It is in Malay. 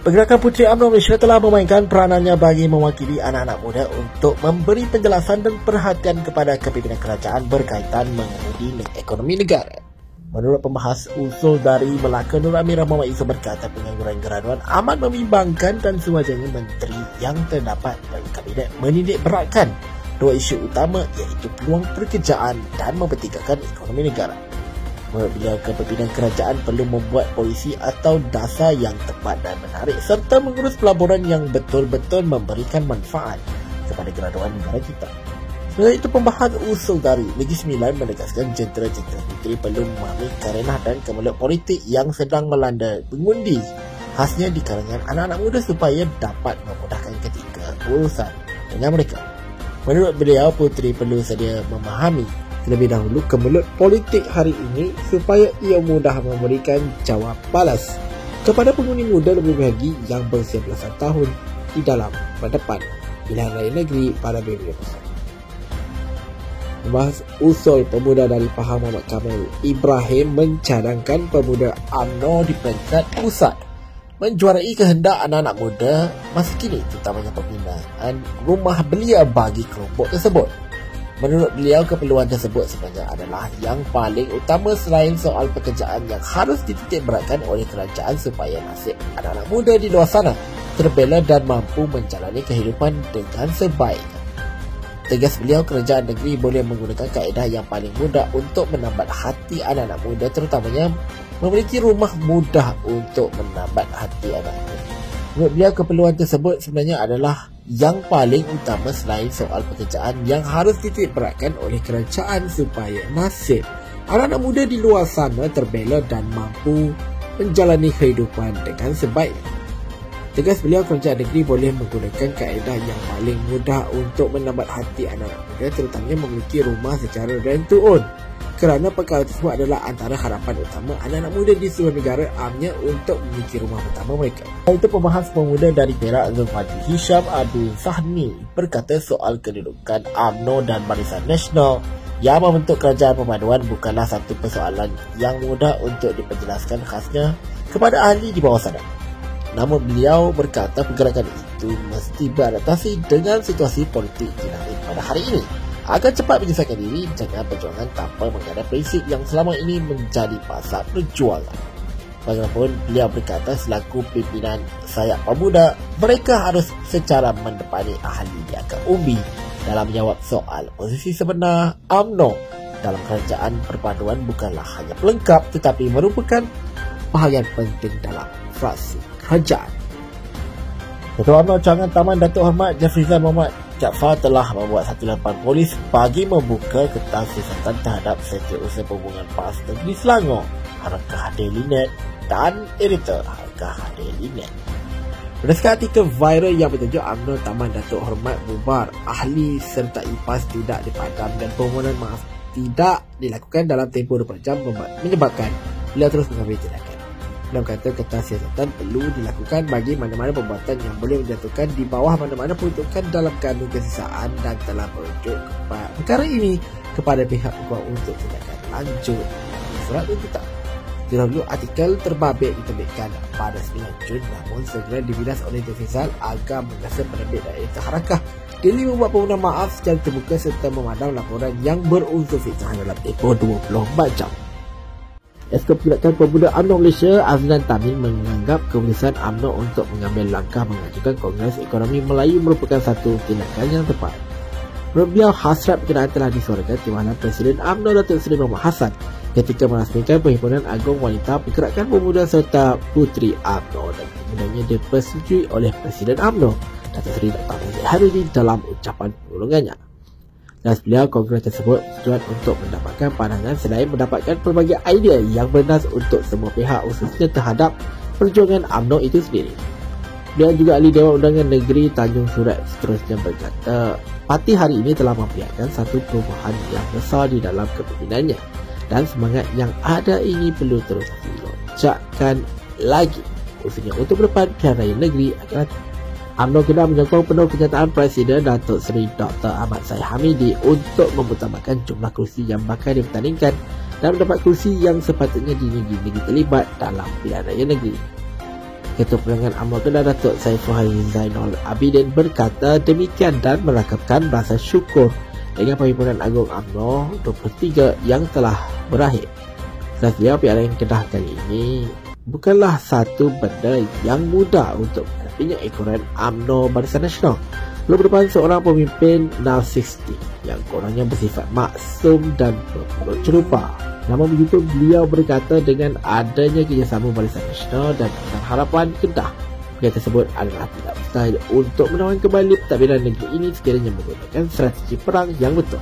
Pergerakan Puteri UMNO Malaysia telah memainkan peranannya bagi mewakili anak-anak muda untuk memberi penjelasan dan perhatian kepada kepimpinan kerajaan berkaitan mengemudi ekonomi negara. Menurut pembahas usul dari Melaka Nur Amir Muhammad Isa berkata pengangguran graduan amat membimbangkan dan sewajarnya menteri yang terdapat dalam kabinet menindik beratkan dua isu utama iaitu peluang pekerjaan dan mempertingkatkan ekonomi negara. Bila kepimpinan kerajaan perlu membuat polisi atau dasar yang tepat dan menarik serta mengurus pelaburan yang betul-betul memberikan manfaat kepada graduan negara kita. Sebenarnya itu pembahas usul dari Negeri Sembilan menegaskan jentera-jentera puteri perlu memahami karenah dan kemelut politik yang sedang melanda pengundi khasnya di kalangan anak-anak muda supaya dapat memudahkan ketika urusan dengan mereka. Menurut beliau, puteri perlu sedia memahami terlebih dahulu kemelut politik hari ini supaya ia mudah memberikan jawab balas kepada pengundi muda lebih lagi yang berusia belasan tahun di dalam berdepan pilihan raya negeri pada 2021. Membahas usul pemuda dari Pahang Muhammad Kamil Ibrahim mencadangkan pemuda UMNO di peringkat pusat menjuarai kehendak anak-anak muda masa kini terutamanya pembinaan rumah belia bagi kelompok tersebut. Menurut beliau, keperluan tersebut sebenarnya adalah yang paling utama selain soal pekerjaan yang harus dititik beratkan oleh kerajaan supaya nasib anak-anak muda di luar sana terbela dan mampu menjalani kehidupan dengan sebaik. Tegas beliau, kerajaan negeri boleh menggunakan kaedah yang paling mudah untuk menambat hati anak-anak muda terutamanya memiliki rumah mudah untuk menambat hati anak muda. Menurut beliau, keperluan tersebut sebenarnya adalah yang paling utama selain soal pekerjaan yang harus beratkan oleh kerajaan supaya nasib anak-anak muda di luar sana terbela dan mampu menjalani kehidupan dengan sebaik. Tegas beliau kerajaan negeri boleh menggunakan kaedah yang paling mudah untuk menambat hati anak-anak muda terutamanya memiliki rumah secara rent to own kerana perkara tersebut adalah antara harapan utama anak-anak muda di seluruh negara amnya untuk memiliki rumah pertama mereka. Itu pembahas pemuda dari Perak Zulfati Hisham Abdul Sahni berkata soal kedudukan UMNO dan Barisan Nasional yang membentuk kerajaan pemaduan bukanlah satu persoalan yang mudah untuk diperjelaskan khasnya kepada ahli di bawah sana. Namun beliau berkata pergerakan itu mesti beradaptasi dengan situasi politik dinamik pada hari ini agar cepat menyelesaikan diri dengan perjuangan tanpa mengadap prinsip yang selama ini menjadi pasal perjuangan. Bagaimanapun, beliau berkata selaku pimpinan sayap pemuda, mereka harus secara mendepani ahli di akar umbi dalam menjawab soal posisi sebenar UMNO dalam kerajaan perpaduan bukanlah hanya pelengkap tetapi merupakan bahagian penting dalam fraksi kerajaan. Ketua UMNO Cawangan Taman Datuk Hormat Jafrizal Muhammad Jaafar telah membuat satu laporan polis bagi membuka kertas siasatan terhadap setiausaha perhubungan PAS Negeri Selangor, Harakah Daily Net dan editor Harakah Daily Net. Berdasarkan artikel viral yang bertajuk UMNO Taman Datuk Hormat Bubar, ahli serta IPAS tidak dipadam dan permohonan maaf tidak dilakukan dalam tempoh 24 jam menyebabkan beliau terus mengambil tindakan dalam kata kertas siasatan perlu dilakukan bagi mana-mana perbuatan yang boleh menjatuhkan di bawah mana-mana peruntukan dalam kandung kesisaan dan telah merujuk perkara ini kepada pihak kuat untuk tindakan lanjut surat tuntutan. Dahulu artikel terbabit diterbitkan pada 9 Jun namun segera dibilas oleh Defizal agar menggasa penerbit dari Harakah Dili membuat permohonan maaf secara terbuka serta memadam laporan yang berunsur fitnah dalam tempoh 24 jam. Esko Pergerakan Pemuda UMNO Malaysia Azlan Tamim menganggap keputusan UMNO untuk mengambil langkah mengajukan Kongres Ekonomi Melayu merupakan satu tindakan yang tepat. Menurut beliau, hasrat berkenaan telah disuarakan di mana Presiden UMNO Datuk Seri Muhammad Hassan ketika merasmikan Perhimpunan Agung Wanita Pergerakan Pemuda serta Puteri UMNO dan kemudiannya dipersetujui oleh Presiden UMNO Datuk Seri Dr. Nazir Hariri dalam ucapan perulungannya. Dan beliau kongres tersebut tujuan untuk mendapatkan pandangan selain mendapatkan pelbagai idea yang bernas untuk semua pihak khususnya terhadap perjuangan UMNO itu sendiri. Beliau juga ahli Dewan Undangan Negeri Tanjung Surat seterusnya berkata, parti hari ini telah memperlihatkan satu perubahan yang besar di dalam kepemimpinannya dan semangat yang ada ini perlu terus dilonjakkan lagi. Khususnya untuk berdepan pihak negeri akan UMNO kena menyokong penuh kenyataan Presiden Datuk Seri Dr. Ahmad Syed Hamidi untuk memutamakan jumlah kursi yang bakal dipertandingkan dan mendapat kursi yang sepatutnya di negeri-negeri terlibat dalam pilihan raya negeri. Ketua Perangan UMNO Kedah Datuk Saiful Halim Zainal Abidin berkata demikian dan merakapkan rasa syukur dengan Perhimpunan Agung UMNO 23 yang telah berakhir. Pihak lain Kedah kali ini bukanlah satu benda yang mudah untuk menghadapinya ekoran UMNO Barisan Nasional. Belum berdepan seorang pemimpin 60 yang kurangnya bersifat maksum dan bermulut cerupa. Namun begitu beliau berkata dengan adanya kerjasama Barisan Nasional dan harapan Kedah Pihak tersebut adalah tidak mustahil untuk menawan kembali pentadbiran negeri ini sekiranya menggunakan strategi perang yang betul.